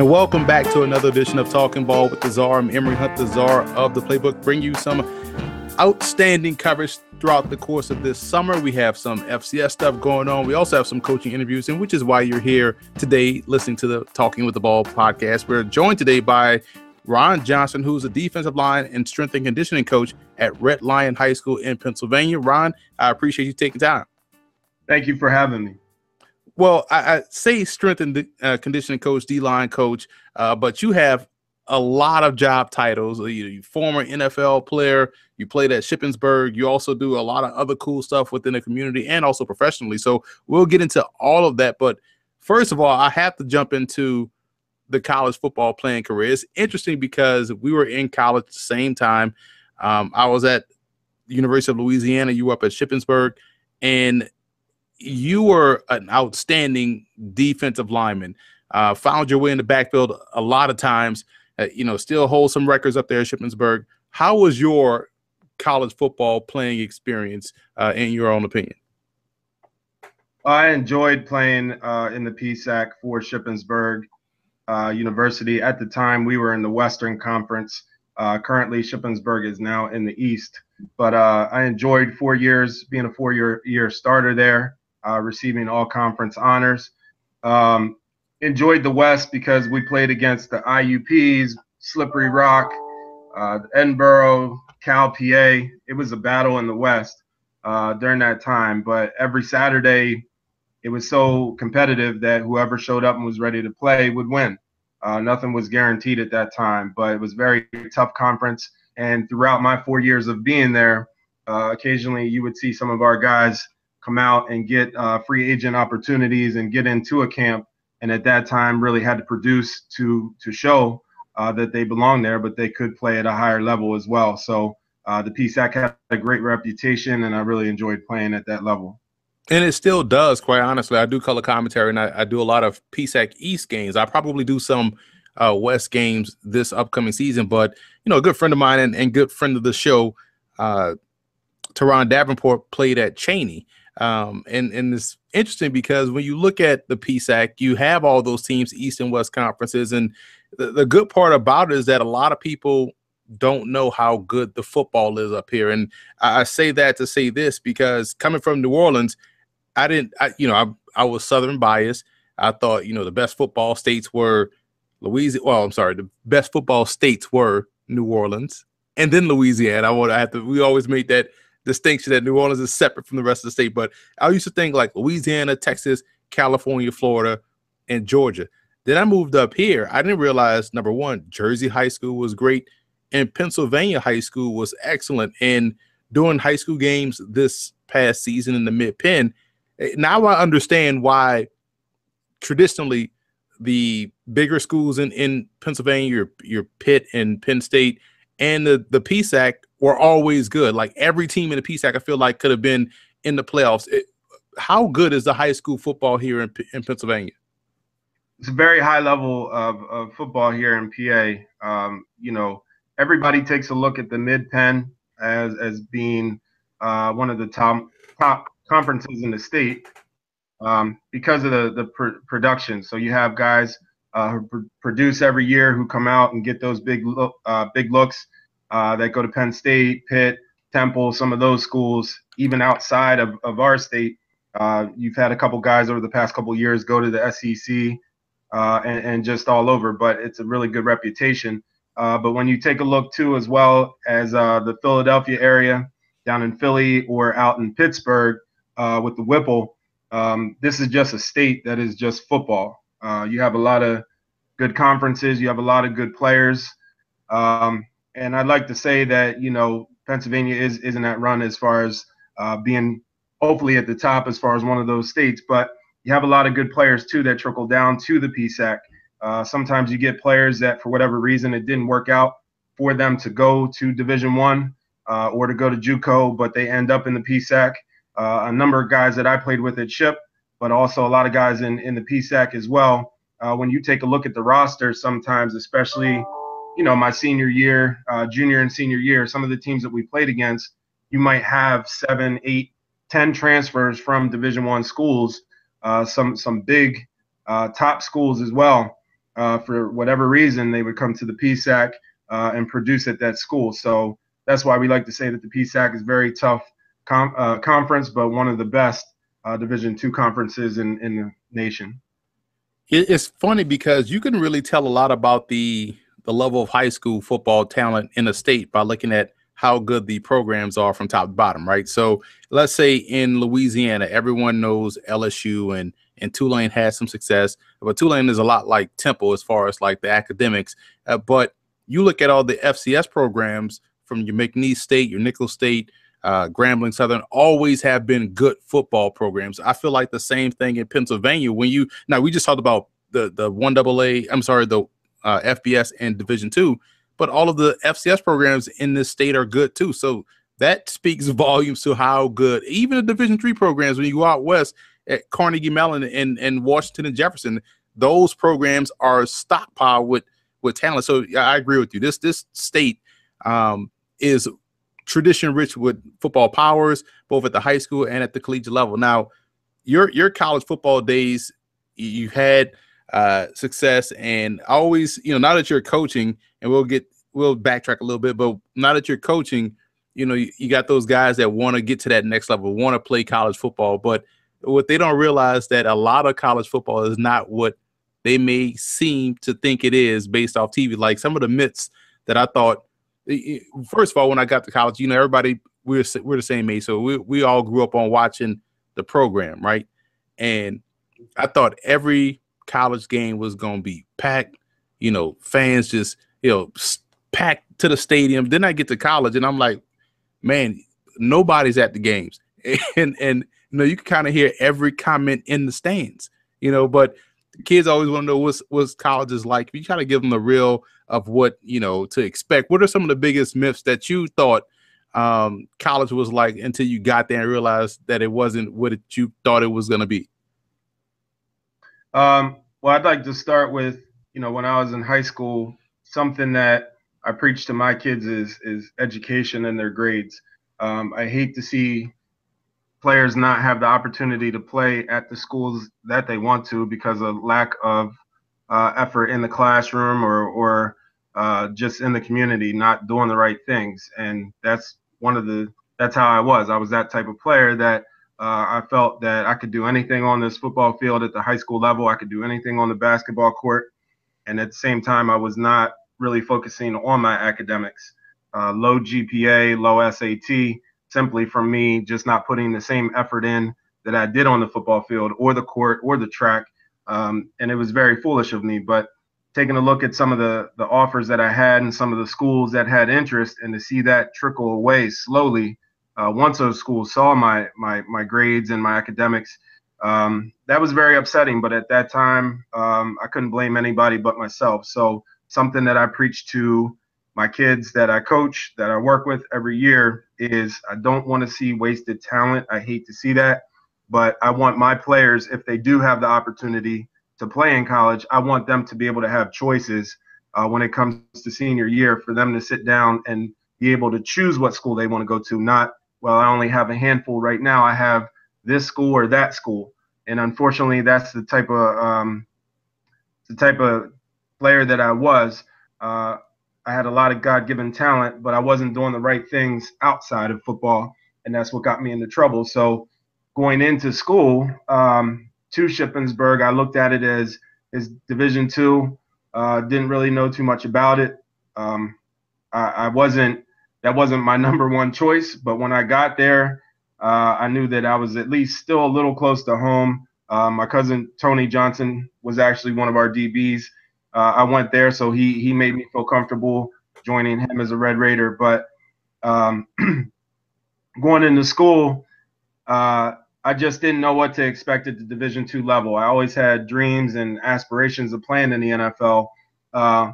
And welcome back to another edition of Talking Ball with the Czar. I'm Emory Hunt, the Czar of the Playbook, bring you some outstanding coverage throughout the course of this summer. We have some FCS stuff going on. We also have some coaching interviews, and which is why you're here today listening to the Talking with the Ball podcast. We're joined today by Ron Johnson, who's a defensive line and strength and conditioning coach at Red Lion High School in Pennsylvania. Ron, I appreciate you taking time. Thank you for having me. Well, I, I say strength and uh, conditioning coach, D line coach, uh, but you have a lot of job titles. You, former NFL player, you played at Shippensburg. You also do a lot of other cool stuff within the community and also professionally. So we'll get into all of that. But first of all, I have to jump into the college football playing career. It's interesting because we were in college at the same time. Um, I was at University of Louisiana. You were up at Shippensburg, and you were an outstanding defensive lineman. Uh, found your way in the backfield a lot of times. Uh, you know, still hold some records up there at Shippensburg. How was your college football playing experience, uh, in your own opinion? I enjoyed playing uh, in the PSAC for Shippensburg uh, University. At the time, we were in the Western Conference. Uh, currently, Shippensburg is now in the East. But I enjoyed four years being a four-year year starter there, uh, receiving all conference honors. Um, enjoyed the West because we played against the IUPs, Slippery Rock, uh, Edinboro, Cal PA. It was a battle in the West uh, during that time. But every Saturday, it was so competitive that whoever showed up and was ready to play would win. Uh, nothing was guaranteed at that time, but it was very tough conference. And throughout my four years of being there, uh, occasionally you would see some of our guys come out and get uh, free agent opportunities and get into a camp. And at that time, really had to produce to to show uh, that they belong there, but they could play at a higher level as well. So uh, the PSAC had a great reputation, and I really enjoyed playing at that level. And it still does, quite honestly. I do color commentary and I, I do a lot of PSAC East games. I probably do some uh, West games this upcoming season, but you know, a good friend of mine and, and good friend of the show, uh, Teron Davenport played at Cheyney. Um, and, and it's interesting because when you look at the PSAC, you have all those teams, East and West conferences. And the, the good part about it is that a lot of people don't know how good the football is up here. And I, I say that to say this because coming from New Orleans, I didn't, I, you know, I, I was Southern biased. I thought, you know, the best football states were Louisiana. Well, I'm sorry, the best football states were New Orleans and then Louisiana. I want to have to, we always made that distinction that New Orleans is separate from the rest of the state. But I used to think like Louisiana, Texas, California, Florida, and Georgia. Then I moved up here. I didn't realize number one, Jersey High School was great, and Pennsylvania High School was excellent. And doing high school games this past season in the mid Penn, eh, now I understand why traditionally the bigger schools in, in Pennsylvania, your your Pitt and Penn State, and the the PSAC were always good. Like every team in the PSAC, I feel like could have been in the playoffs. It, how good is the high school football here in, in Pennsylvania? It's a very high level of, of football here in PA. Um, you know, everybody takes a look at the Mid Penn as as being uh, one of the top top conferences in the state um, because of the the pr- production. So you have guys uh, who pr- produce every year who come out and get those big look, uh, big looks uh, that go to Penn State, Pitt, Temple, some of those schools, even outside of, of our state. Uh, you've had a couple guys over the past couple years go to the SEC uh, and, and, just all over, but it's a really good reputation. Uh, but when you take a look too, as well as the Philadelphia area, down in Philly or out in Pittsburgh, with the WPIAL, um, this is just a state that is just football. Uh, you have a lot of good conferences, you have a lot of good players, um, and I'd like to say that you know Pennsylvania is is in that run as far as uh, being hopefully at the top as far as one of those states, but you have a lot of good players too that trickle down to the PSAC. Uh, sometimes you get players that for whatever reason it didn't work out for them to go to Division One uh, or to go to JUCO, but they end up in the PSAC uh, a number of guys that I played with at Ship, but also a lot of guys in, in the PSAC as well. Uh, when you take a look at the roster, sometimes, especially, you know, my senior year, uh, junior and senior year, some of the teams that we played against, you might have seven, eight, ten transfers from Division One schools, uh, some some big uh, top schools as well. uh, for whatever reason, they would come to the PSAC uh, and produce at that school. So that's why we like to say that the PSAC is very tough com- conference, but one of the best uh, Division two conferences in, in the nation. It's funny because you can really tell a lot about the the level of high school football talent in a state by looking at how good the programs are from top to bottom, right? So let's say in Louisiana, everyone knows LSU and and Tulane has some success, but Tulane is a lot like Temple as far as like the academics. Uh, but you look at all the FCS programs from your McNeese State, your Nicholls State, uh, Grambling Southern always have been good football programs. I feel like the same thing in Pennsylvania. When you now we just talked about the the one double A, I'm sorry, the uh, FBS and Division two, but all of the FCS programs in this state are good too. So that speaks volumes to how good even the Division three programs when you go out west at Carnegie Mellon and and Washington and Jefferson, those programs are stockpiled with with talent. So I agree with you. This this state um, is tradition rich with football powers, both at the high school and at the collegiate level. Now, your your college football days, you had uh, success, and always, you know, now that you're coaching, and we'll get we'll backtrack a little bit, but now that you're coaching, you know, you, you got those guys that want to get to that next level, want to play college football, but what they don't realize that a lot of college football is not what they may seem to think it is based off TV. Like some of the myths that I thought first of all, when I got to college, you know, everybody we're we're the same age, so we we all grew up on watching the program, right? And I thought every college game was gonna be packed. You know, fans just you know packed to the stadium. Then I get to college, and I'm like, man, nobody's at the games, and and you know, you can kind of hear every comment in the stands. You know, but kids always want to know what's what's college is like. You kind of give them the real of what you know to expect. What are some of the biggest myths that you thought um, college was like until you got there and realized that it wasn't what it, you thought it was going to be? Um, well, I'd like to start with you know when I was in high school, something that I preach to my kids is is education and their grades. Um, I hate to see players not have the opportunity to play at the schools that they want to because of lack of uh, effort in the classroom or or uh, just in the community, not doing the right things. And that's one of the that's how I was. I was that type of player that uh, I felt that I could do anything on this football field at the high school level. I could do anything on the basketball court, and at the same time, I was not really focusing on my academics. Uh, low GPA, low SAT, simply from me just not putting the same effort in that I did on the football field or the court or the track. Um, and it was very foolish of me. But taking a look at some of the the offers that I had and some of the schools that had interest, and to see that trickle away slowly, uh, once those schools saw my my my grades and my academics, um, that was very upsetting. But at that time, um, I couldn't blame anybody but myself. So something that I preach to my kids that I coach, that I work with every year is I don't want to see wasted talent. I hate to see that, but I want my players, if they do have the opportunity to play in college, I want them to be able to have choices uh, when it comes to senior year for them to sit down and be able to choose what school they want to go to. Not, well, I only have a handful right now. I have this school or that school. And unfortunately, that's the type of um, the type of player that I was. Uh, I had a lot of God given talent, but I wasn't doing the right things outside of football. And that's what got me into trouble. So going into school um, to Shippensburg, I looked at it as, as Division two. Uh, didn't really know too much about it. Um, I, I, wasn't, that wasn't my number one choice. But when I got there, uh, I knew that I was at least still a little close to home. Uh, my cousin Tony Johnson was actually one of our DBs uh, I went there, so he he made me feel comfortable joining him as a Red Raider. But um, going into school, uh, I just didn't know what to expect at the Division two level. I always had dreams and aspirations of playing in the NFL, uh,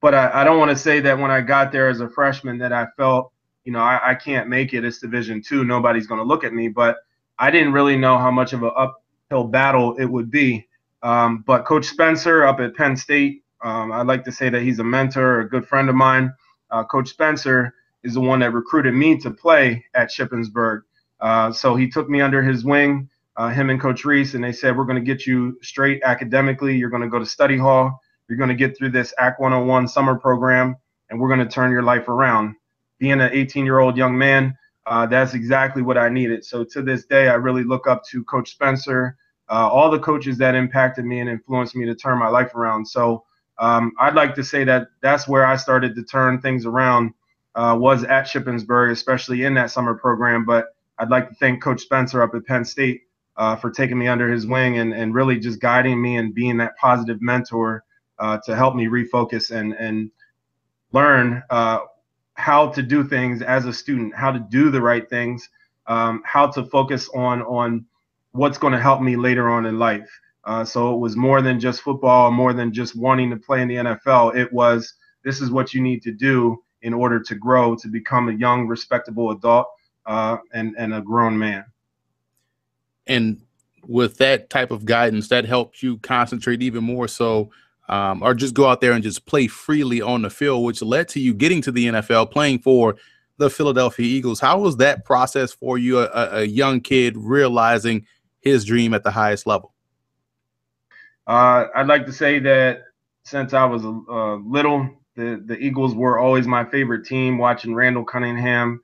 but I, I don't want to say that when I got there as a freshman that I felt, you know, I, I can't make it. It's Division two. Nobody's going to look at me. But I didn't really know how much of an uphill battle it would be. Um, but Coach Spencer up at Penn State, um, I'd like to say that he's a mentor, a good friend of mine. Uh, Coach Spencer is the one that recruited me to play at Shippensburg. Uh, so he took me under his wing, uh, him and Coach Reese, and they said, We're going to get you straight academically. You're going to go to study hall. You're going to get through this Act 101 summer program, and we're going to turn your life around. Being an 18 year old young man, uh, that's exactly what I needed. So to this day, I really look up to Coach Spencer, uh, all the coaches that impacted me and influenced me to turn my life around. So um, I'd like to say that that's where I started to turn things around uh, was at Shippensburg, especially in that summer program. But I'd like to thank Coach Spencer up at Penn State uh, for taking me under his wing and, and really just guiding me and being that positive mentor uh, to help me refocus and and learn uh, how to do things as a student, how to do the right things, um, how to focus on on what's going to help me later on in life. Uh, so it was more than just football, more than just wanting to play in the NFL. It was this is what you need to do in order to grow to become a young, respectable adult uh, and and a grown man. And with that type of guidance, that helped you concentrate even more so, um, or just go out there and just play freely on the field, which led to you getting to the NFL, playing for the Philadelphia Eagles. How was that process for you, a, a young kid realizing his dream at the highest level? Uh, I'd like to say that since I was uh, little, the the Eagles were always my favorite team. Watching Randall Cunningham,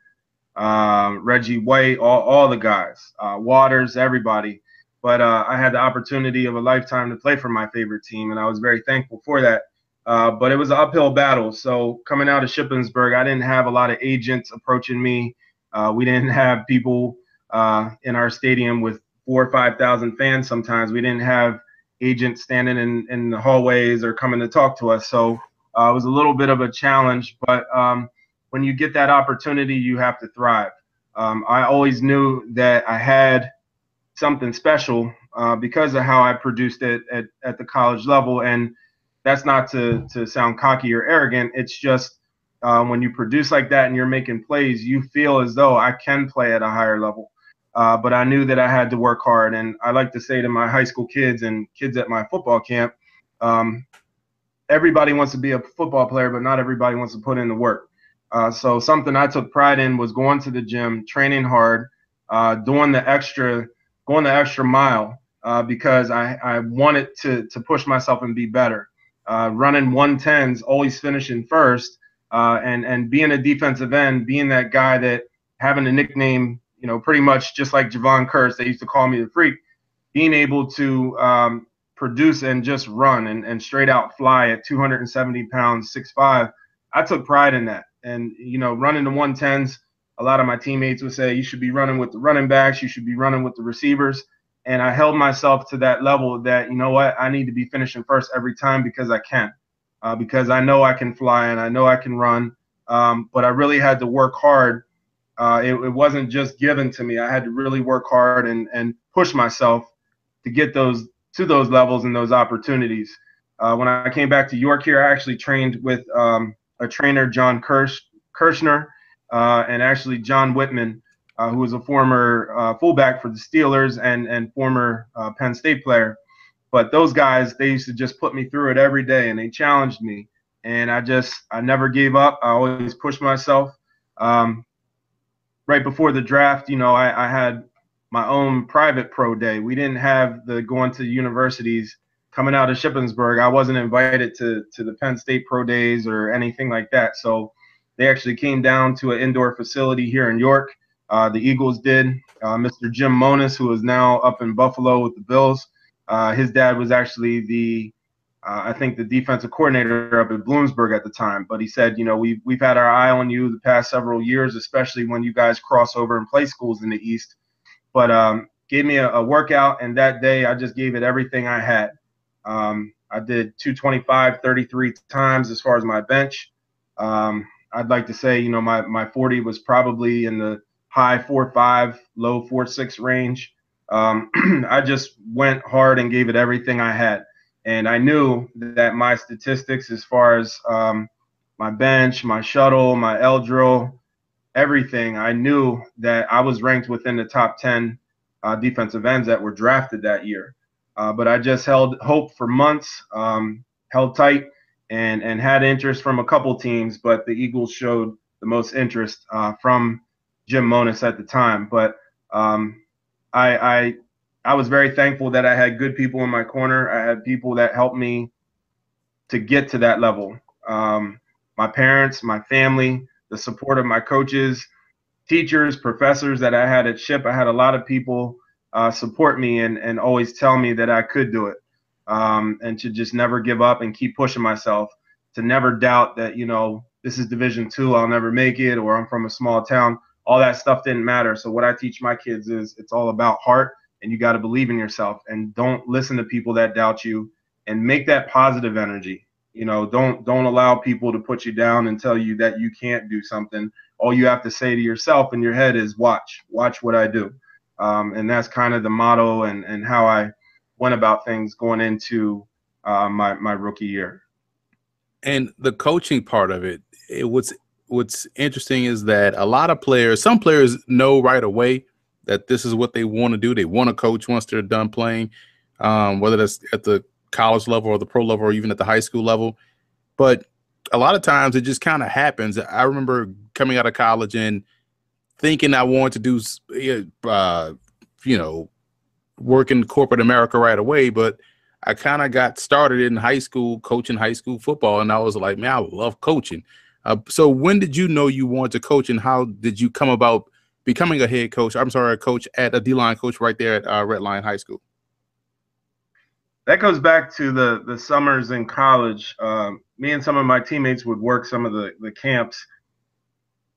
uh, Reggie White, all, all the guys, uh, Waters, everybody. But uh, I had the opportunity of a lifetime to play for my favorite team, and I was very thankful for that. But it was an uphill battle. So coming out of Shippensburg, I didn't have a lot of agents approaching me. We didn't have people in our stadium with four or five thousand fans. Sometimes we didn't have agents standing in, in the hallways or coming to talk to us. So uh, it was a little bit of a challenge, but um, when you get that opportunity, you have to thrive. Um, I always knew that I had something special uh, because of how I produced it at, at the college level. And that's not to, to sound cocky or arrogant. It's just uh, when you produce like that and you're making plays, you feel as though I can play at a higher level. Uh, but I knew that I had to work hard. And I like to say to my high school kids and kids at my football camp, um, everybody wants to be a football player, but not everybody wants to put in the work. Uh, so something I took pride in was going to the gym, training hard, uh, doing the extra, going the extra mile uh, because I, I wanted to to push myself and be better. Uh, running 110s, always finishing first, uh, and and being a defensive end, being that guy that having a nickname, you know, pretty much just like Jevon Kearse, they used to call me the freak. Being able to um, produce and just run and, and straight out fly at 270 pounds, 6'5. I took pride in that. And, you know, running the 110s, a lot of my teammates would say, you should be running with the running backs, you should be running with the receivers. And I held myself to that level that, you know what, I need to be finishing first every time because I can, uh, because I know I can fly and I know I can run. Um, but I really had to work hard. Uh, it, it wasn't just given to me. I had to really work hard and, and push myself to get those to those levels and those opportunities. Uh, when I came back to York here, I actually trained with um, a trainer, John Kirsch, Kirschner, uh, and actually Jon Witman, uh, who was a former uh, fullback for the Steelers and, and former uh, Penn State player. But those guys, they used to just put me through it every day and they challenged me. And I just, I never gave up. I always pushed myself. Um, right before the draft, you know, I, I had my own private pro day. We didn't have the going to universities coming out of Shippensburg. I wasn't invited to to the Penn State pro days or anything like that. So they actually came down to an indoor facility here in York. Uh, the Eagles did. Uh, Mr. Jim Monos, who is now up in Buffalo with the Bills, uh, his dad was actually the uh, I think the defensive coordinator up at Bloomsburg at the time. But he said, you know, we've we've had our eye on you the past several years, especially when you guys cross over and play schools in the East but um, gave me a, a, workout, and that day I just gave it everything I had. Um, I did 225 33 times as far as my bench. Um, I'd like to say, you know, my, my 40 was probably in the high four five, low four six range. Um, I just went hard and gave it everything I had. And I knew that my statistics, as far as um, my bench, my shuttle, my L drill, everything, I knew that I was ranked within the top 10 uh, defensive ends that were drafted that year. Uh, but I just held hope for months, um, held tight, and and had interest from a couple teams. But the Eagles showed the most interest uh, from Jim Monos at the time. But um, I, I I was very thankful that I had good people in my corner. I had people that helped me to get to that level. Um, my parents, my family, the support of my coaches, teachers, professors that I had at SHIP. I had a lot of people uh, support me and, and always tell me that I could do it um, and to just never give up and keep pushing myself, to never doubt that, you know, this is Division two, I'll never make it, or I'm from a small town. All that stuff didn't matter. So, what I teach my kids is it's all about heart and you got to believe in yourself and don't listen to people that doubt you and make that positive energy. You know don't don't allow people to put you down and tell you that you can't do something. All you have to say to yourself in your head is watch watch what i do. Um, and that's kind of the motto and and how i went about things going into uh, my my rookie year. And the coaching part of it, it what's what's interesting is that a lot of players some players know right away that this is what they want to do they want to coach once they're done playing um, whether that's at the college level or the pro level or even at the high school level. But a lot of times it just kind of happens. I remember coming out of college and thinking I wanted to do, uh, you know, work in corporate America right away. But I kind of got started in high school coaching high school football, and I was like, man, I love coaching. Uh, so when did you know you wanted to coach, and how did you come about becoming a head coach? I'm sorry, a coach at a D line coach right there at uh, Red Lion High School that goes back to the the summers in college. Um, me and some of my teammates would work some of the the camps,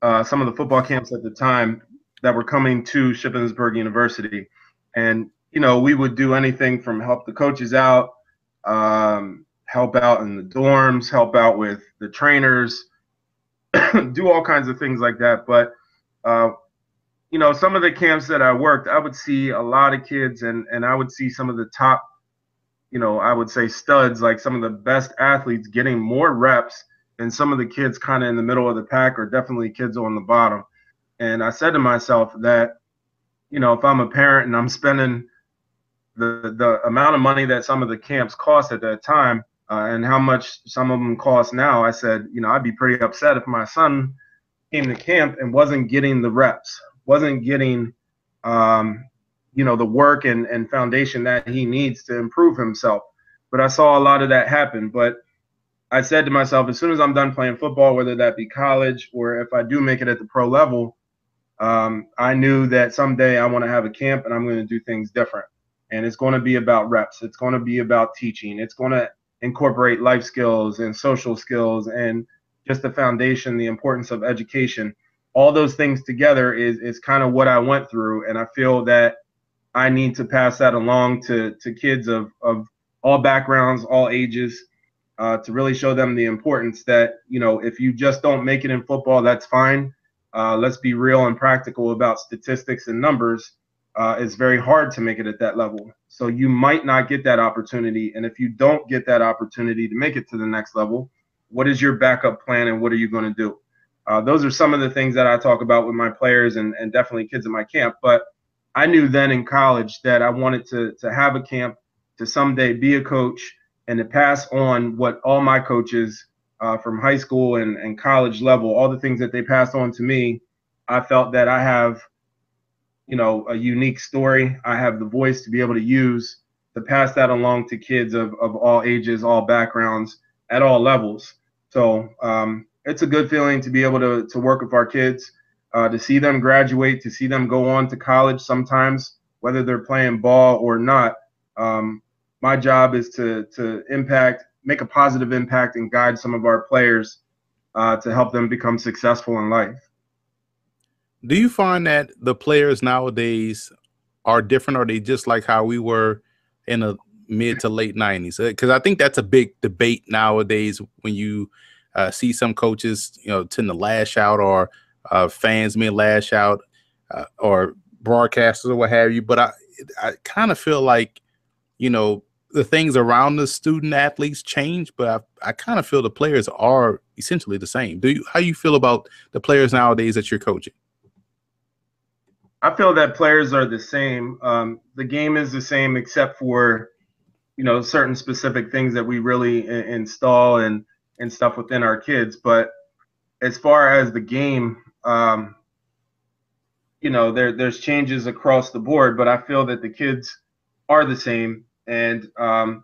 uh, some of the football camps at the time that were coming to Shippensburg University, and you know we would do anything from help the coaches out, um, help out in the dorms, help out with the trainers, do all kinds of things like that. But uh, you know, some of the camps that I worked, I would see a lot of kids, and and I would see some of the top you know, I would say studs, like some of the best athletes getting more reps than some of the kids kind of in the middle of the pack or definitely kids on the bottom. And I said to myself that, you know, if I'm a parent and I'm spending the the amount of money that some of the camps cost at that time uh, and how much some of them cost now, I said, you know, I'd be pretty upset if my son came to camp and wasn't getting the reps, wasn't getting um, you know the work and, and foundation that he needs to improve himself. But I saw a lot of that happen. But I said to myself, as soon as I'm done playing football, whether that be college or if I do make it at the pro level, um, I knew that someday I want to have a camp and I'm going to do things different. And it's going to be about reps. It's going to be about teaching. It's going to incorporate life skills and social skills and just the foundation, the importance of education. All those things together is is kind of what I went through, and I feel that I need to pass that along to to kids of of all backgrounds, all ages, uh, to really show them the importance that you know if you just don't make it in football, that's fine. Uh, let's be real and practical about statistics and numbers. Uh, it's very hard to make it at that level. So you might not get that opportunity. And if you don't get that opportunity to make it to the next level, what is your backup plan and what are you going to do? Uh, those are some of the things that I talk about with my players and, and definitely kids in my camp. But I knew then in college that I wanted to to have a camp to someday be a coach and to pass on what all my coaches uh, from high school and, and college level, all the things that they passed on to me, I felt that I have, you know, a unique story. I have the voice to be able to use to pass that along to kids of, of all ages, all backgrounds, at all levels. So um, it's a good feeling to be able to, to work with our kids uh, to see them graduate, to see them go on to college sometimes, whether they're playing ball or not. Um, my job is to to impact, make a positive impact, and guide some of our players uh, to help them become successful in life. Do you find that the players nowadays are different? Or are they just like how we were in the mid to late '90s? Because uh, I think that's a big debate nowadays when you uh, see some coaches, you know, tend to lash out or uh, fans may lash out uh, or broadcasters or what have you. But I, I kind of feel like, you know, the things around the student athletes change, but I, I kind of feel the players are essentially the same. Do you? How do you feel about the players nowadays that you're coaching? I feel that players are the same. Um, the game is the same, except for, you know, certain specific things that we really I- install and and stuff within our kids. But as far as the game, um, you know, there there's changes across the board, but I feel that the kids are the same. And um,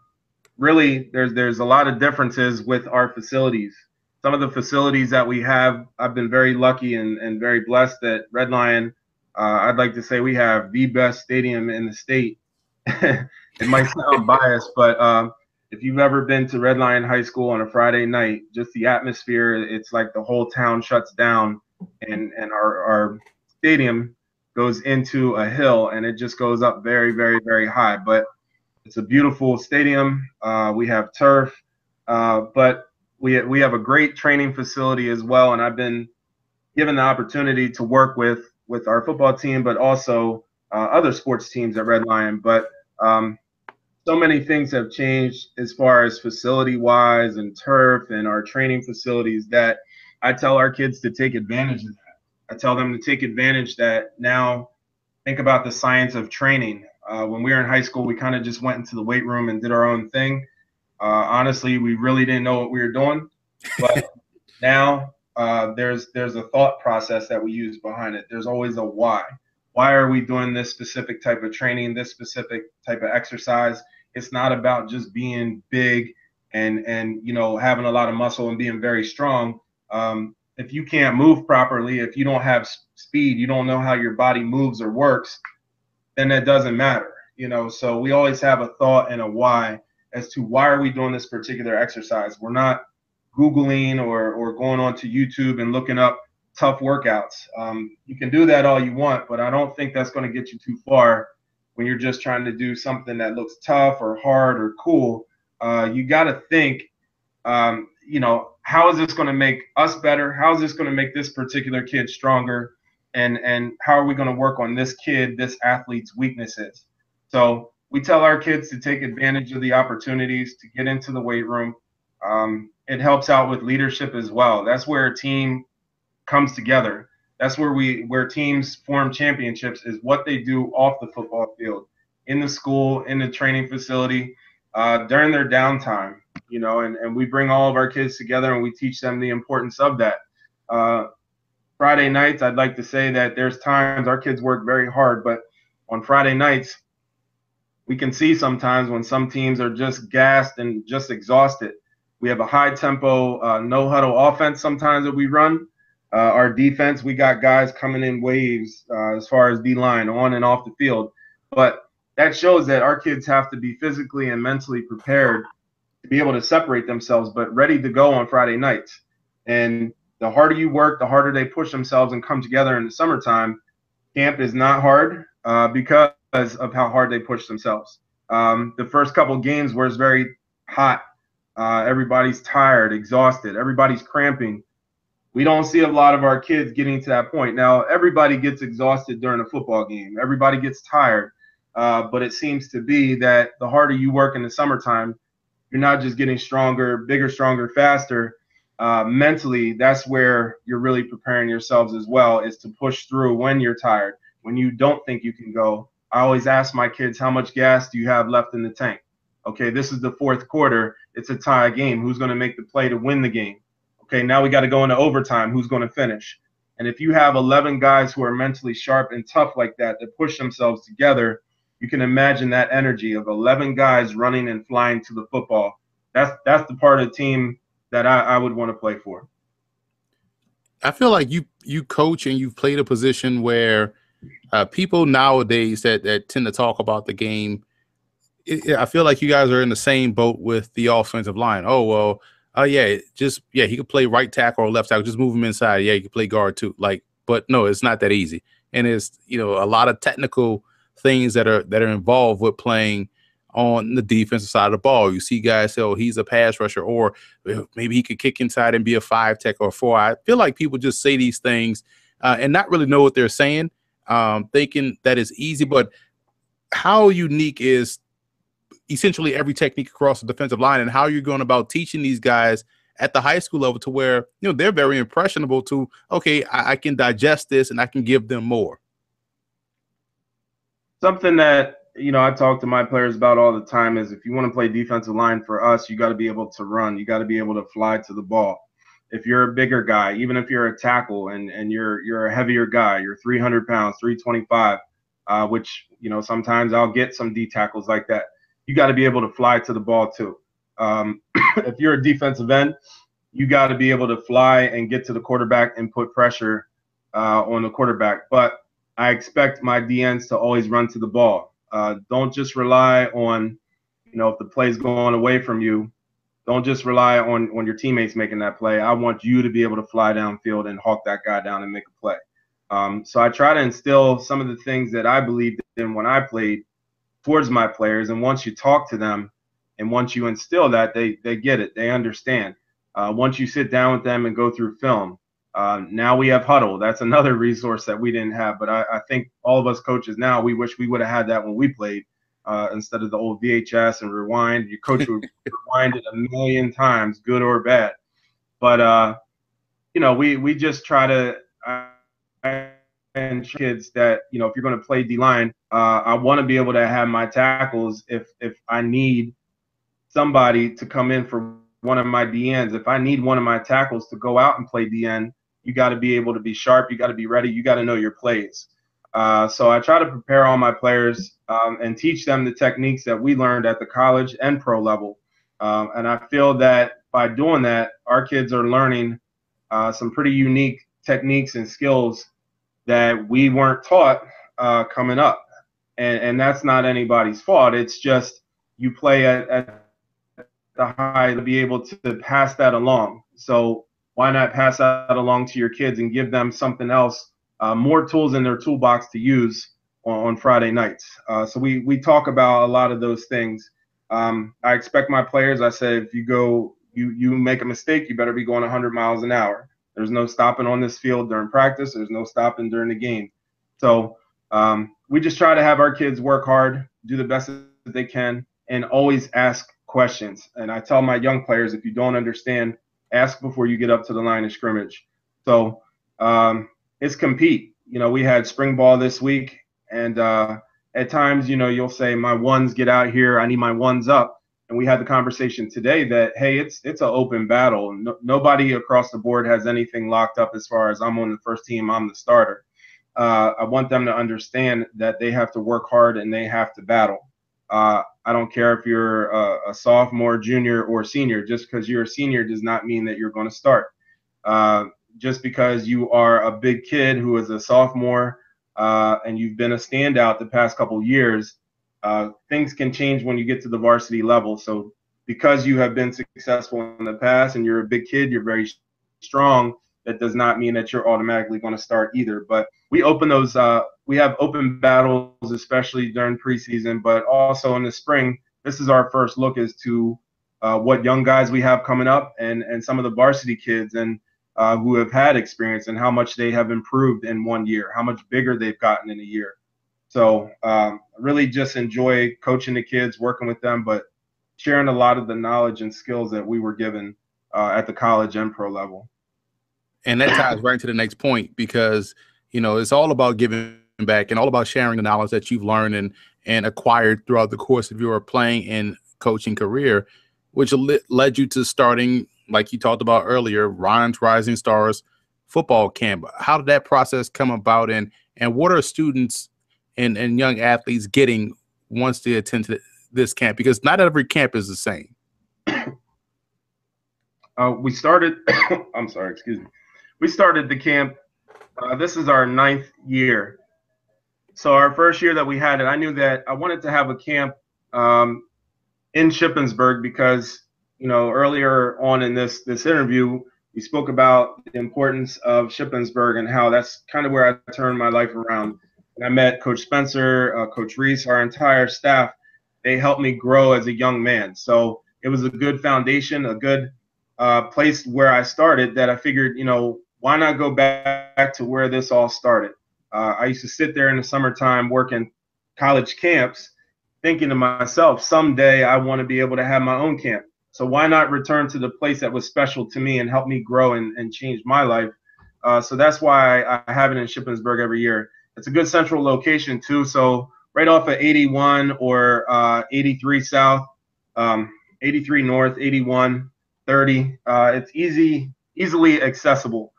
really there's there's a lot of differences with our facilities. Some of the facilities that we have, I've been very lucky and, and very blessed that Red Lion. Uh, I'd like to say we have the best stadium in the state. it might sound biased, but um, if you've ever been to Red Lion High School on a Friday night, just the atmosphere, it's like the whole town shuts down and, and our, our stadium goes into a hill and it just goes up very, very, very high. But it's a beautiful stadium. Uh, we have turf, uh, but we, we have a great training facility as well. And I've been given the opportunity to work with, with our football team, but also uh, other sports teams at Red Lion. But um, so many things have changed as far as facility wise and turf and our training facilities that I tell our kids to take advantage of that. I tell them to take advantage that now think about the science of training. Uh, when we were in high school, we kind of just went into the weight room and did our own thing. Uh, honestly, we really didn't know what we were doing, but now uh, there's there's a thought process that we use behind it. There's always a why. Why are we doing this specific type of training, this specific type of exercise? It's not about just being big and and you know having a lot of muscle and being very strong. Um, if you can't move properly, if you don't have speed, you don't know how your body moves or works, then that doesn't matter. You know, so we always have a thought and a why as to why are we doing this particular exercise. We're not googling or or going onto YouTube and looking up tough workouts. Um, you can do that all you want, but I don't think that's going to get you too far when you're just trying to do something that looks tough or hard or cool, uh, you got to think, um, you know, how is this going to make us better? How is this going to make this particular kid stronger? And and how are we going to work on this kid, this athlete's weaknesses? So we tell our kids to take advantage of the opportunities to get into the weight room. Um, it helps out with leadership as well. That's where a team comes together. That's where we where teams form championships is what they do off the football field, in the school, in the training facility, uh, during their downtime. You know, and, and we bring all of our kids together and we teach them the importance of that. Uh, Friday nights, I'd like to say that there's times our kids work very hard, but on Friday nights, we can see sometimes when some teams are just gassed and just exhausted. We have a high tempo, uh, no huddle offense sometimes that we run. Uh, our defense, we got guys coming in waves uh, as far as D line on and off the field. But that shows that our kids have to be physically and mentally prepared to be able to separate themselves, but ready to go on Friday nights. And the harder you work, the harder they push themselves and come together in the summertime. Camp is not hard uh, because of how hard they push themselves. Um, the first couple games where it's very hot, uh, everybody's tired, exhausted, everybody's cramping we don't see a lot of our kids getting to that point. Now, everybody gets exhausted during a football game, everybody gets tired. Uh, but it seems to be that the harder you work in the summertime, you're not just getting stronger, bigger, stronger, faster. Uh, mentally, that's where you're really preparing yourselves as well, is to push through when you're tired, when you don't think you can go. I always ask my kids, how much gas do you have left in the tank? Okay, this is the fourth quarter. It's a tie game. Who's going to make the play to win the game? Okay, now we got to go into overtime. Who's going to finish? And if you have 11 guys who are mentally sharp and tough like that, that push themselves together, you can imagine that energy of 11 guys running and flying to the football. That's that's the part of the team that I, I would want to play for. I feel like you you coach and you've played a position where uh, people nowadays that that tend to talk about the game. It, I feel like you guys are in the same boat with the offensive line. Oh well, oh yeah, just yeah, he could play right tackle or left tackle. Just move him inside. Yeah, he could play guard too. Like, but no, it's not that easy. And it's you know a lot of technical things that are that are involved with playing on the defensive side of the ball. You see guys say, "Oh, he's a pass rusher," or maybe he could kick inside and be a five tech or four. I feel like people just say these things uh, and not really know what they're saying, um, thinking that is easy. But how unique is essentially every technique across the defensive line and how you're going about teaching these guys at the high school level to where you know they're very impressionable to okay I, I, can digest this and i can give them more. Something that you know i talk to my players about all the time is if you want to play defensive line for us you got to be able to run. You got to be able to fly to the ball. If you're a bigger guy even if you're a tackle and and you're you're a heavier guy you're 300 pounds 325 uh, which you know sometimes i'll get some d tackles like that you got to be able to fly to the ball too. Um, if you're a defensive end, you got to be able to fly and get to the quarterback and put pressure uh, on the quarterback. But I expect my DNs to always run to the ball. Uh, don't just rely on, you know, if the play's going away from you, don't just rely on on your teammates making that play. I want you to be able to fly downfield and hawk that guy down and make a play. Um, so I try to instill some of the things that I believed in when I played towards my players. And once you talk to them, and once you instill that, they they get it, they understand. Uh, once you sit down with them and go through film, uh, now we have Hudl. That's another resource that we didn't have. But I, I think all of us coaches now, we wish we would have had that when we played uh, instead of the old VHS and rewind. Your coach would rewind it a million times, good or bad. But uh, you know, we we just try to and kids that you know if you're going to play D line, uh, I want to be able to have my tackles if if I need somebody to come in for one of my DNs. If I need one of my tackles to go out and play DN, you got to be able to be sharp. You got to be ready. You got to know your plays. Uh, so I try to prepare all my players um, and teach them the techniques that we learned at the college and pro level. Um, and I feel that by doing that, our kids are learning uh, some pretty unique techniques and skills that we weren't taught uh, coming up. And, and that's not anybody's fault. It's just you play at, at the high to be able to pass that along. So why not pass that along to your kids and give them something else, uh, more tools in their toolbox to use on, on Friday nights? Uh, so we we talk about a lot of those things. Um, I expect my players. I said if you go, you you make a mistake, you better be going 100 miles an hour. There's no stopping on this field during practice. There's no stopping during the game. So um, we just try to have our kids work hard, do the best that they can, and always ask questions. And I tell my young players, if you don't understand, ask before you get up to the line of scrimmage. So um, it's compete. You know, we had spring ball this week, and uh, at times, you know, you'll say my ones get out here. I need my ones up. And we had the conversation today that hey, it's it's an open battle. No, nobody across the board has anything locked up as far as I'm on the first team. I'm the starter. Uh, I want them to understand that they have to work hard and they have to battle. Uh, I don't care if you're a, a, sophomore, junior, or senior. Just because you're a senior does not mean that you're going to start. Uh, just because you are a big kid who is a sophomore uh, and you've been a standout the past couple years, uh, things can change when you get to the varsity level. So because you have been successful in the past and you're a big kid, you're very strong. That does not mean that you're automatically going to start either. But we open those uh, we have open battles, especially during preseason, but also in the spring. This is our first look as to uh, what young guys we have coming up and and some of the varsity kids and uh, who have had experience and how much they have improved in one year, how much bigger they've gotten in a year. So um, really just enjoy coaching the kids, working with them, but sharing a lot of the knowledge and skills that we were given uh, at the college and pro level. And that ties right to the next point because you know it's all about giving back and all about sharing the knowledge that you've learned and and acquired throughout the course of your playing and coaching career, which led you to starting, like you talked about earlier, Ryan's Rising Stars football camp. How did that process come about, and and what are students and and young athletes getting once they attend to this camp? Because not every camp is the same. Uh, we started. I'm sorry, excuse me. We started the camp. Uh, this is our ninth year, so our first year that we had it, I knew that I wanted to have a camp um, in Shippensburg because you know earlier on in this this interview we spoke about the importance of Shippensburg and how that's kind of where I turned my life around. And I met Coach Spencer, uh, Coach Reese, our entire staff. They helped me grow as a young man. So it was a good foundation, a good uh, place where I started. That I figured, you know, why not go back to where this all started? Uh, I used to sit there in the summertime working college camps, thinking to myself, someday I want to be able to have my own camp. So why not return to the place that was special to me and help me grow and, and change my life? Uh, so that's why I, I have it in Shippensburg every year. It's a good central location too. So right off of 81 or uh, 83 South, um, 83 North, 81, 30. Uh, it's easy, easily accessible.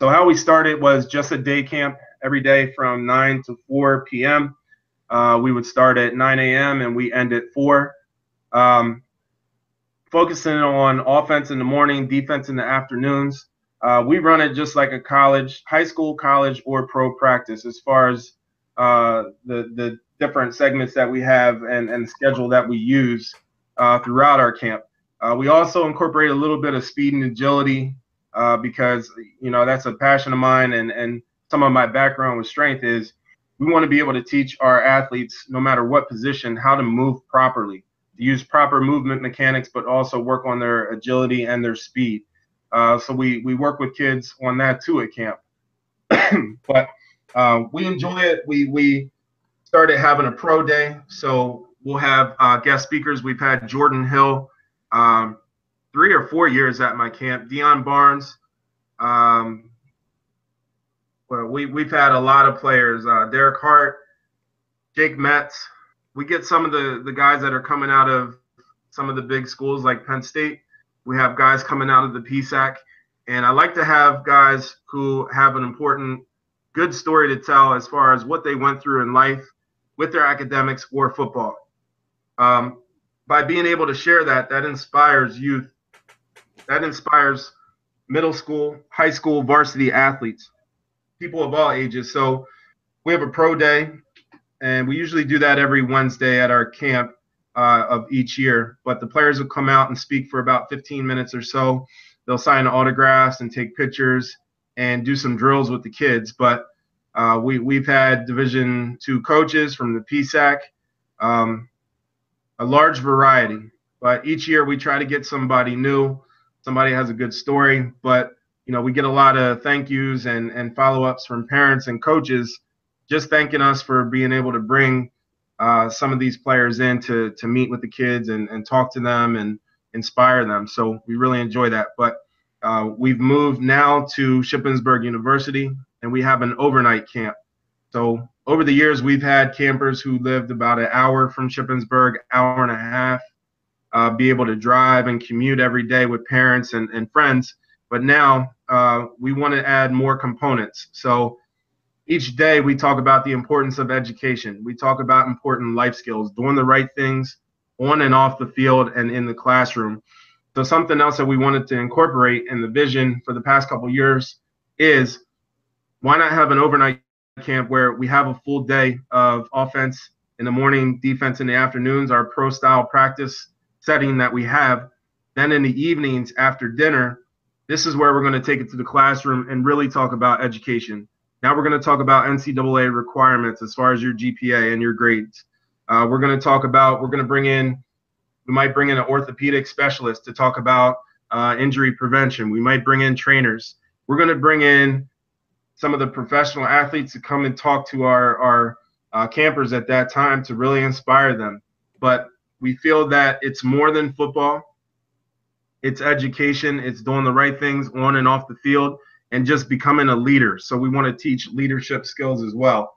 So how we started was just a day camp every day from 9 to 4 p.m. Uh, we would start at 9 a.m. and we end at 4. Um, focusing on offense in the morning, defense in the afternoons. Uh, we run it just like a college, high school, college, or pro practice as far as uh, the the different segments that we have and and schedule that we use uh, throughout our camp. Uh, we also incorporate a little bit of speed and agility uh, because you know that's a passion of mine and and some of my background with strength is we want to be able to teach our athletes no matter what position how to move properly use proper movement mechanics but also work on their agility and their speed uh, so we we work with kids on that too at camp but uh, we enjoy it we we started having a pro day so we'll have uh, guest speakers we've had jordan hill um, three or four years at my camp. Deion Barnes. Um, well, we we've had a lot of players. Uh, Derek Hart, Jake Metz. We get some of the the guys that are coming out of some of the big schools like Penn State. We have guys coming out of the PSAC, and I like to have guys who have an important, good story to tell as far as what they went through in life with their academics or football. Um, by being able to share that, that inspires youth, that inspires middle school, high school, varsity athletes, people of all ages. So we have a pro day, and we usually do that every Wednesday at our camp uh, of each year. But the players will come out and speak for about 15 minutes or so. They'll sign autographs and take pictures and do some drills with the kids. But uh, we we've had Division two coaches from the PSAC. Um, a large variety. But each year we try to get somebody new. Somebody has a good story, but you know we get a lot of thank yous and and follow ups from parents and coaches, just thanking us for being able to bring uh, some of these players in to to meet with the kids and and talk to them and inspire them. So we really enjoy that. But uh, we've moved now to Shippensburg University, and we have an overnight camp. So over the years, we've had campers who lived about an hour from Shippensburg, hour and a half, uh, be able to drive and commute every day with parents and, and friends. But now uh, we want to add more components. So each day we talk about the importance of education. We talk about important life skills, doing the right things on and off the field and in the classroom. So something else that we wanted to incorporate in the vision for the past couple years is why not have an overnight camp where we have a full day of offense in the morning, defense in the afternoons, our pro style practice setting that we have. Then in the evenings after dinner, this is where we're going to take it to the classroom and really talk about education. Now we're going to talk about NCAA requirements as far as your GPA and your grades. Uh, we're going to talk about, we're going to bring in, we might bring in an orthopedic specialist to talk about uh, injury prevention. We might bring in trainers. We're going to bring in some of the professional athletes to come and talk to our our uh, campers at that time to really inspire them. But we feel that it's more than football. It's education. It's doing the right things on and off the field, and just becoming a leader. So we want to teach leadership skills as well,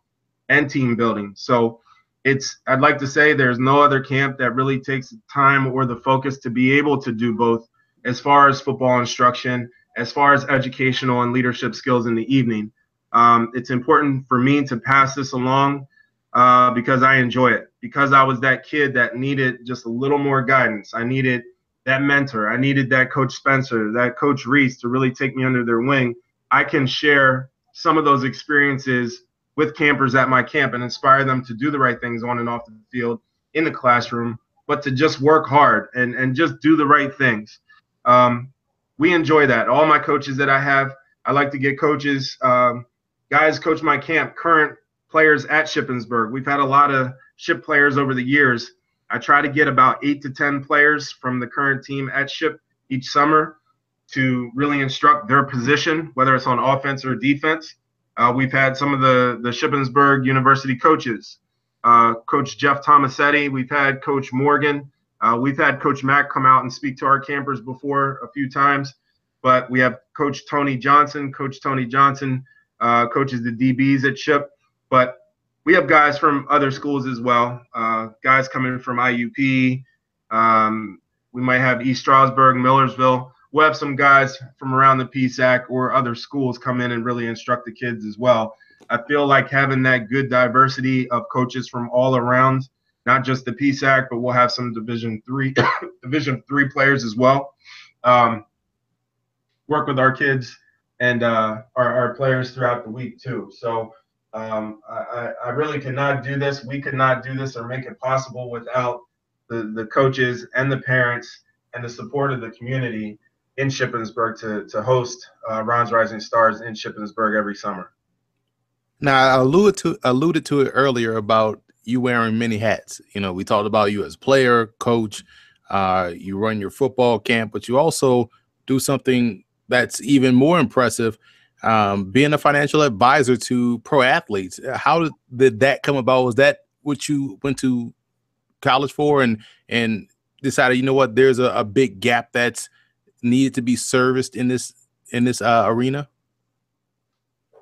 and team building. So it's I'd like to say there's no other camp that really takes the time or the focus to be able to do both as far as football instruction as far as educational and leadership skills in the evening. Um, it's important for me to pass this along uh, because I enjoy it. Because I was that kid that needed just a little more guidance. I needed that mentor. I needed that Coach Spencer, that Coach Reese to really take me under their wing. I can share some of those experiences with campers at my camp and inspire them to do the right things on and off the field in the classroom, but to just work hard and, and just do the right things. Um, we enjoy that. All my coaches that I have, I like to get coaches, um, guys coach my camp, current players at Shippensburg. We've had a lot of ship players over the years. I try to get about eight to 10 players from the current team at ship each summer to really instruct their position, whether it's on offense or defense. Uh, we've had some of the, the Shippensburg University coaches, uh, Coach Jeff Tomasetti. We've had Coach Morgan. Uh, we've had Coach Mack come out and speak to our campers before a few times, but we have Coach Tony Johnson. Coach Tony Johnson uh, coaches the DBs at Ship, but we have guys from other schools as well. Uh, guys coming from IUP. Um, we might have East Stroudsburg, Millersville. We'll have some guys from around the PSAC or other schools come in and really instruct the kids as well. I feel like having that good diversity of coaches from all around not just the PSAC, but we'll have some Division three Division three players as well. Um, work with our kids and uh, our, our players throughout the week too. So um, I, I really cannot do this. We could not do this or make it possible without the, the coaches and the parents and the support of the community in Shippensburg to, to host uh, Ron's Rising Stars in Shippensburg every summer. Now, I alluded to alluded to it earlier about you wearing many hats. You know, we talked about you as player, coach. Uh, you run your football camp, but you also do something that's even more impressive um, being a financial advisor to pro athletes. How did that come about? Was that what you went to college for and and decided, you know what, there's a, a big gap that's needed to be serviced in this in this uh, arena?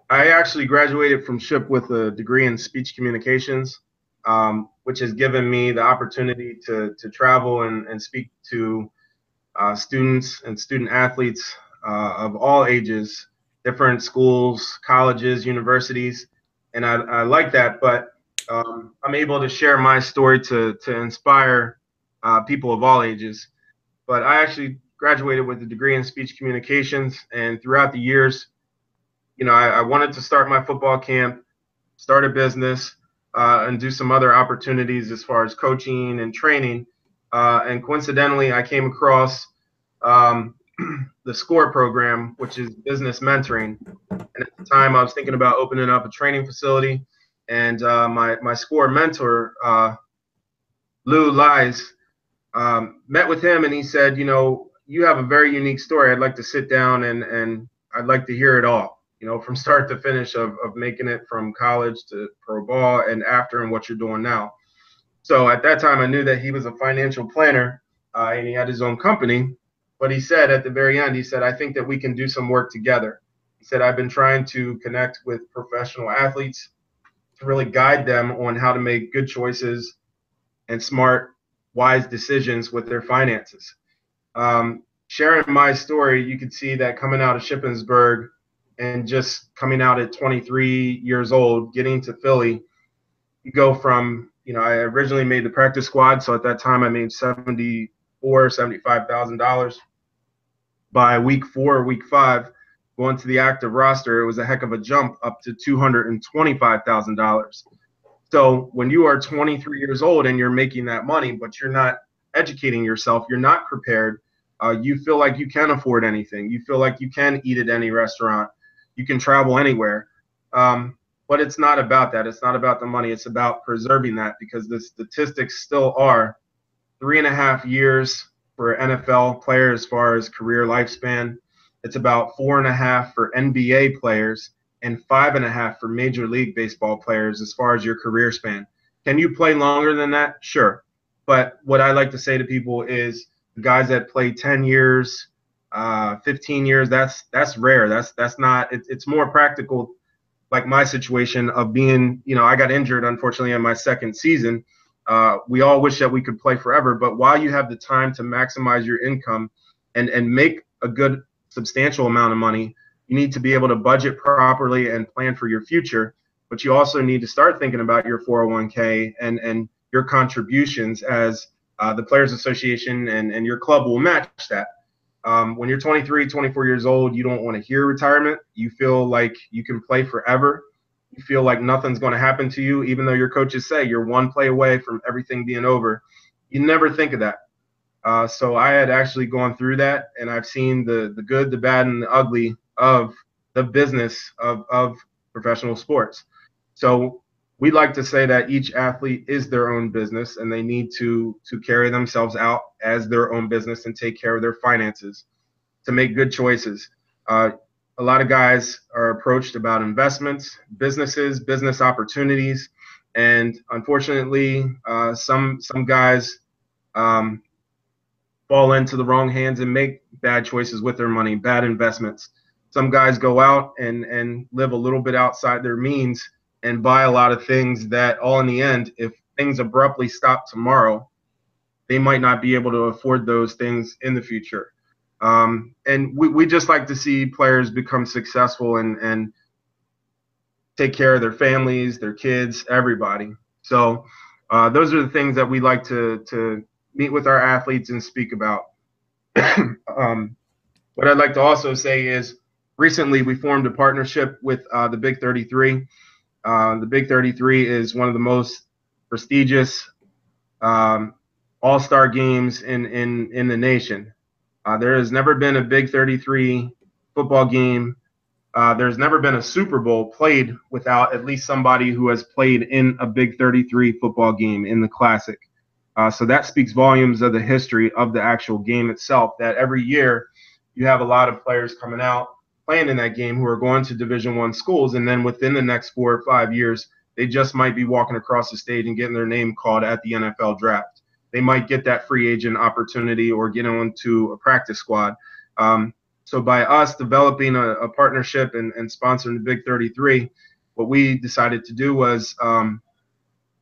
I actually graduated from SHIP with a degree in speech communications, um, which has given me the opportunity to to travel and, and speak to uh, students and student athletes uh, of all ages, different schools, colleges, universities, and I, I like that. But um, I'm able to share my story to to inspire uh, people of all ages. But I actually graduated with a degree in speech communications, and throughout the years, you know, I, I wanted to start my football camp, start a business, uh, and do some other opportunities as far as coaching and training. Uh, and coincidentally, I came across um, the SCORE program, which is business mentoring. And at the time, I was thinking about opening up a training facility. And uh, my my SCORE mentor, uh, Lou Lies, um, met with him, and he said, you know, you have a very unique story. I'd like to sit down and and I'd like to hear it all. You know, from start to finish of of making it from college to pro ball and after and what you're doing now. So at that time, I knew that he was a financial planner uh, and he had his own company. But he said at the very end, he said, I think that we can do some work together. He said, I've been trying to connect with professional athletes to really guide them on how to make good choices and smart, wise decisions with their finances. Um, sharing my story, you could see that coming out of Shippensburg and just coming out at 23 years old, getting to Philly, you go from, you know, I originally made the practice squad. So at that time I made 74, $75,000 by week four, week five, going to the active roster, it was a heck of a jump up to $225,000. So when you are 23 years old and you're making that money, but you're not educating yourself, you're not prepared, uh, you feel like you can afford anything, you feel like you can eat at any restaurant, you can travel anywhere. Um, but it's not about that. It's not about the money. It's about preserving that because the statistics still are three and a half years for NFL player as far as career lifespan. It's about four and a half for NBA players and five and a half for Major League Baseball players as far as your career span. Can you play longer than that? Sure. But what I like to say to people is guys that play 10 years, uh, 15 years, that's that's rare. That's that's not. It, it's more practical, like my situation of being, you know, I got injured unfortunately in my second season uh, we all wish that we could play forever, but while you have the time to maximize your income and and make a good substantial amount of money, you need to be able to budget properly and plan for your future. But you also need to start thinking about your 401k and and your contributions as uh, the Players Association and, and your club will match that. Um, when you're 23, 24 years old, you don't want to hear retirement. You feel like you can play forever you feel like nothing's going to happen to you, even though your coaches say you're one play away from everything being over. You never think of that. Uh, so I had actually gone through that, and I've seen the the good, the bad, and the ugly of the business of of professional sports. So we like to say that each athlete is their own business, and they need to to carry themselves out as their own business and take care of their finances to make good choices. Uh, a lot of guys are approached about investments, businesses, business opportunities, and unfortunately, uh, some some guys um, fall into the wrong hands and make bad choices with their money, bad investments. Some guys go out and and live a little bit outside their means and buy a lot of things that all in the end, if things abruptly stop tomorrow, they might not be able to afford those things in the future. Um, and we, we just like to see players become successful and, and take care of their families, their kids, everybody. So uh, those are the things that we like to to meet with our athletes and speak about. um, what I'd like to also say is recently we formed a partnership with uh, the Big 33. Uh, the Big 33 is one of the most prestigious um, all-star games in in in the nation. Uh, there has never been a Big 33 football game. Uh, there's never been a Super Bowl played without at least somebody who has played in a Big 33 football game in the Classic. Uh, so that speaks volumes of the history of the actual game itself. That every year you have a lot of players coming out playing in that game who are going to Division One schools, and then within the next four or five years, they just might be walking across the stage and getting their name called at the NFL draft. They might get that free agent opportunity or get onto a practice squad. Um, so by us developing a, a partnership and, and, sponsoring the Big 33, what we decided to do was um,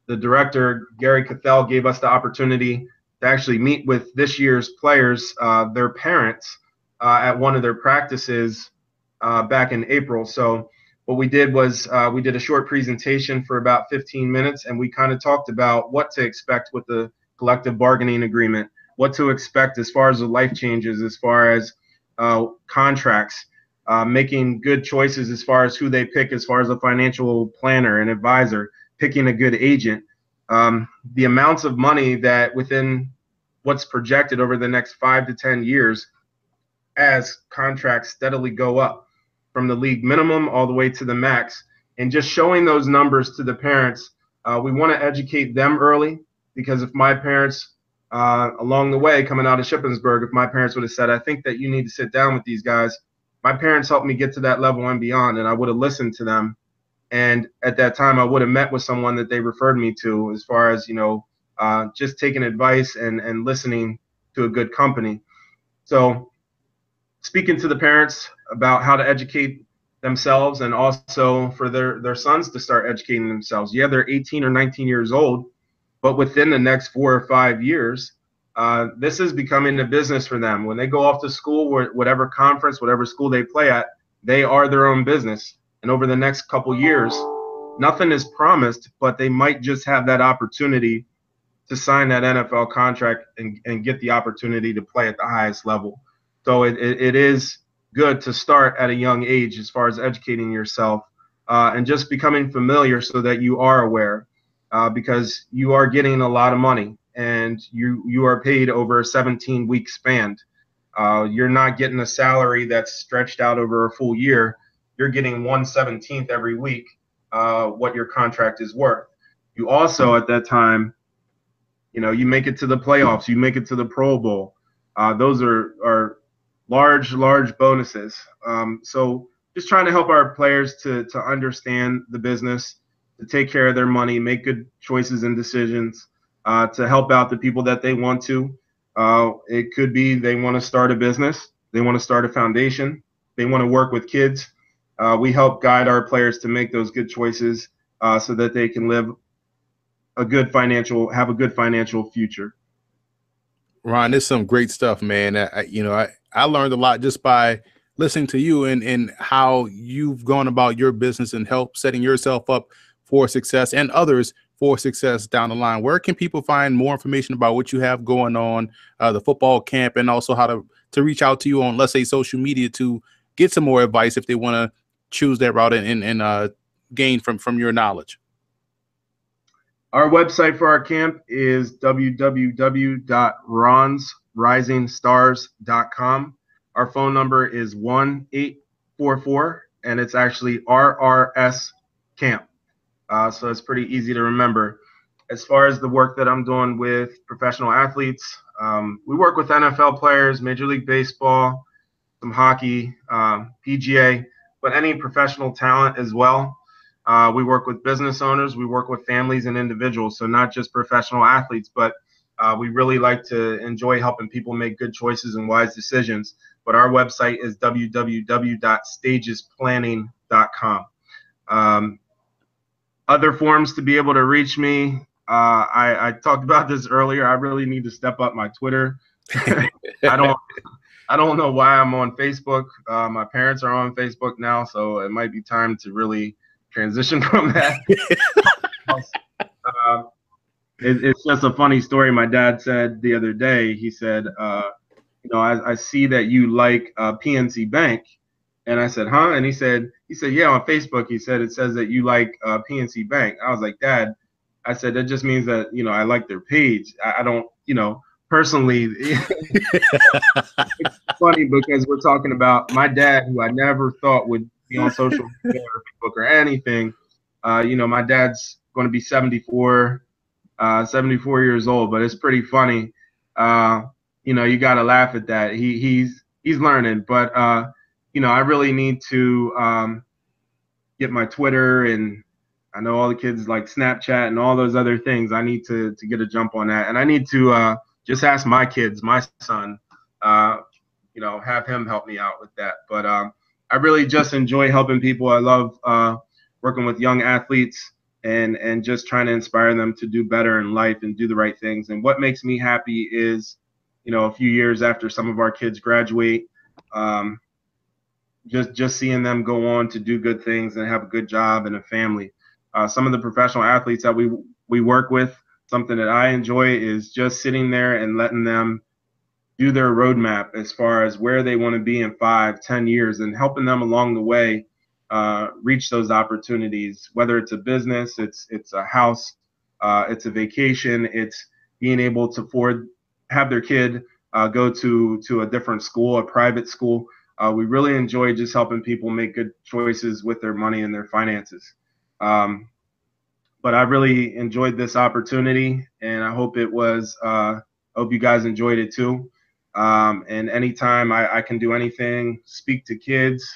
the director Gary Cathell gave us the opportunity to actually meet with this year's players, uh, their parents, uh, at one of their practices uh, back in April. So what we did was uh, we did a short presentation for about 15 minutes, and we kind of talked about what to expect with the collective bargaining agreement, what to expect as far as the life changes, as far as uh, contracts, uh, making good choices as far as who they pick, as far as a financial planner and advisor, picking a good agent. Um, the amounts of money that within what's projected over the next five to 10 years as contracts steadily go up from the league minimum all the way to the max, and just showing those numbers to the parents. Uh, we want to educate them early because if my parents, uh, along the way coming out of Shippensburg, if my parents would have said, I think that you need to sit down with these guys, my parents helped me get to that level and beyond, and I would have listened to them. And at that time, I would have met with someone that they referred me to as far as, you know, uh, just taking advice and, and listening to a good company. So, speaking to the parents, about how to educate themselves and also for their their sons to start educating themselves. Yeah, they're 18 or 19 years old, but within the next four or five years, uh, this is becoming a business for them. When they go off to school, whatever conference, whatever school they play at, they are their own business. And over the next couple years, nothing is promised, but they might just have that opportunity to sign that NFL contract and, and get the opportunity to play at the highest level. So it, it, it is good to start at a young age as far as educating yourself uh, and just becoming familiar so that you are aware uh, because you are getting a lot of money and you you are paid over a 17 week span. Uh, you're not getting a salary that's stretched out over a full year. You're getting 117th every week uh, what your contract is worth. You also at that time you know you make it to the playoffs you make it to the pro bowl. Uh, those are are large, large bonuses. Um, so just trying to help our players to to understand the business, to take care of their money, make good choices and decisions, uh, to help out the people that they want to. Uh, it could be they want to start a business, they want to start a foundation, they want to work with kids. Uh, we help guide our players to make those good choices uh, so that they can live a good financial, have a good financial future. Ron, this is some great stuff, man. I, you know, I, I learned a lot just by listening to you and, and how you've gone about your business and help setting yourself up for success and others for success down the line. Where can people find more information about what you have going on, uh, the football camp, and also how to to reach out to you on, let's say, social media to get some more advice if they want to choose that route and and, uh, gain from from your knowledge? Our website for our camp is www.ronsrisingstars.com. Our phone number is 1844, and it's actually RRS Camp. Uh, so it's pretty easy to remember. As far as the work that I'm doing with professional athletes, um, we work with NFL players, Major League Baseball, some hockey, um, PGA, but any professional talent as well. Uh, we work with business owners, we work with families and individuals, so not just professional athletes, but uh, we really like to enjoy helping people make good choices and wise decisions. But our website is www.stagesplanning.com. Um, other forms to be able to reach me. Uh, I, I, talked about this earlier. I really need to step up my Twitter. I don't. I don't know why I'm on Facebook. Uh, my parents are on Facebook now, so it might be time to really transition from that. it, it's just a funny story. My dad said the other day. He said, uh, "You know, I, I, see that you like uh, PNC Bank," and I said, "Huh?" And he said, "He said, yeah, on Facebook. He said it says that you like uh, PNC Bank." I was like, "Dad," I said, "That just means that you know I like their page. I, I don't, you know." Personally, it's funny because we're talking about my dad, who I never thought would be on social media or Facebook or anything. Uh, you know, my dad's going to be 74 uh, 74 years old, but it's pretty funny. Uh, you know, you got to laugh at that. He he's he's learning, but uh, you know, I really need to um, get my Twitter and I know all the kids like Snapchat and all those other things. I need to to get a jump on that, and I need to uh, just ask my kids, my son, uh, you know, have him help me out with that. But um, I really just enjoy helping people. I love uh, working with young athletes and and just trying to inspire them to do better in life and do the right things. And what makes me happy is, you know, a few years after some of our kids graduate, um, just just seeing them go on to do good things and have a good job and a family. Uh, some of the professional athletes that we we work with, something that I enjoy is just sitting there and letting them do their roadmap as far as where they want to be in five, ten years, and helping them along the way uh, reach those opportunities. Whether it's a business, it's it's a house, uh, it's a vacation, it's being able to afford have their kid uh, go to to a different school, a private school. Uh, we really enjoy just helping people make good choices with their money and their finances. Um, but I really enjoyed this opportunity, and I hope it was. Uh, I hope you guys enjoyed it too. Um, and anytime I, I, can do anything, speak to kids,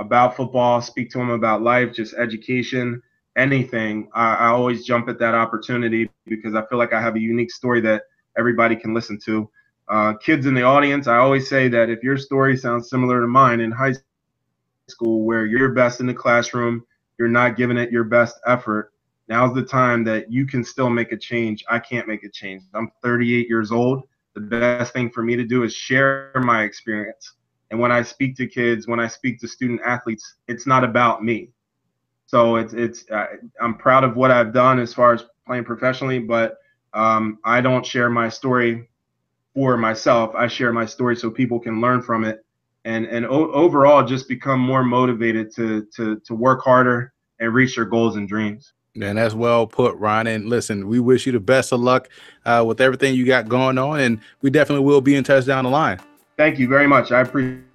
about football, speak to them about life, just education, anything. I, I, always jump at that opportunity because I feel like I have a unique story that everybody can listen to. Uh, kids in the audience, I always say that if your story sounds similar to mine in high school, where you're best in the classroom, you're not giving it your best effort, now's the time that you can still make a change. I can't make a change. I'm 38 years old. The best thing for me to do is share my experience and when I speak to kids, when I speak to student athletes, it's not about me. So it's it's I'm proud of what I've done as far as playing professionally, but um, I don't share my story for myself. I share my story so people can learn from it, and and o- overall just become more motivated to to to work harder and reach their goals and dreams. And that's well put, Ron. And listen, we wish you the best of luck uh, with everything you got going on, and we definitely will be in touch down the line. Thank you very much. I appreciate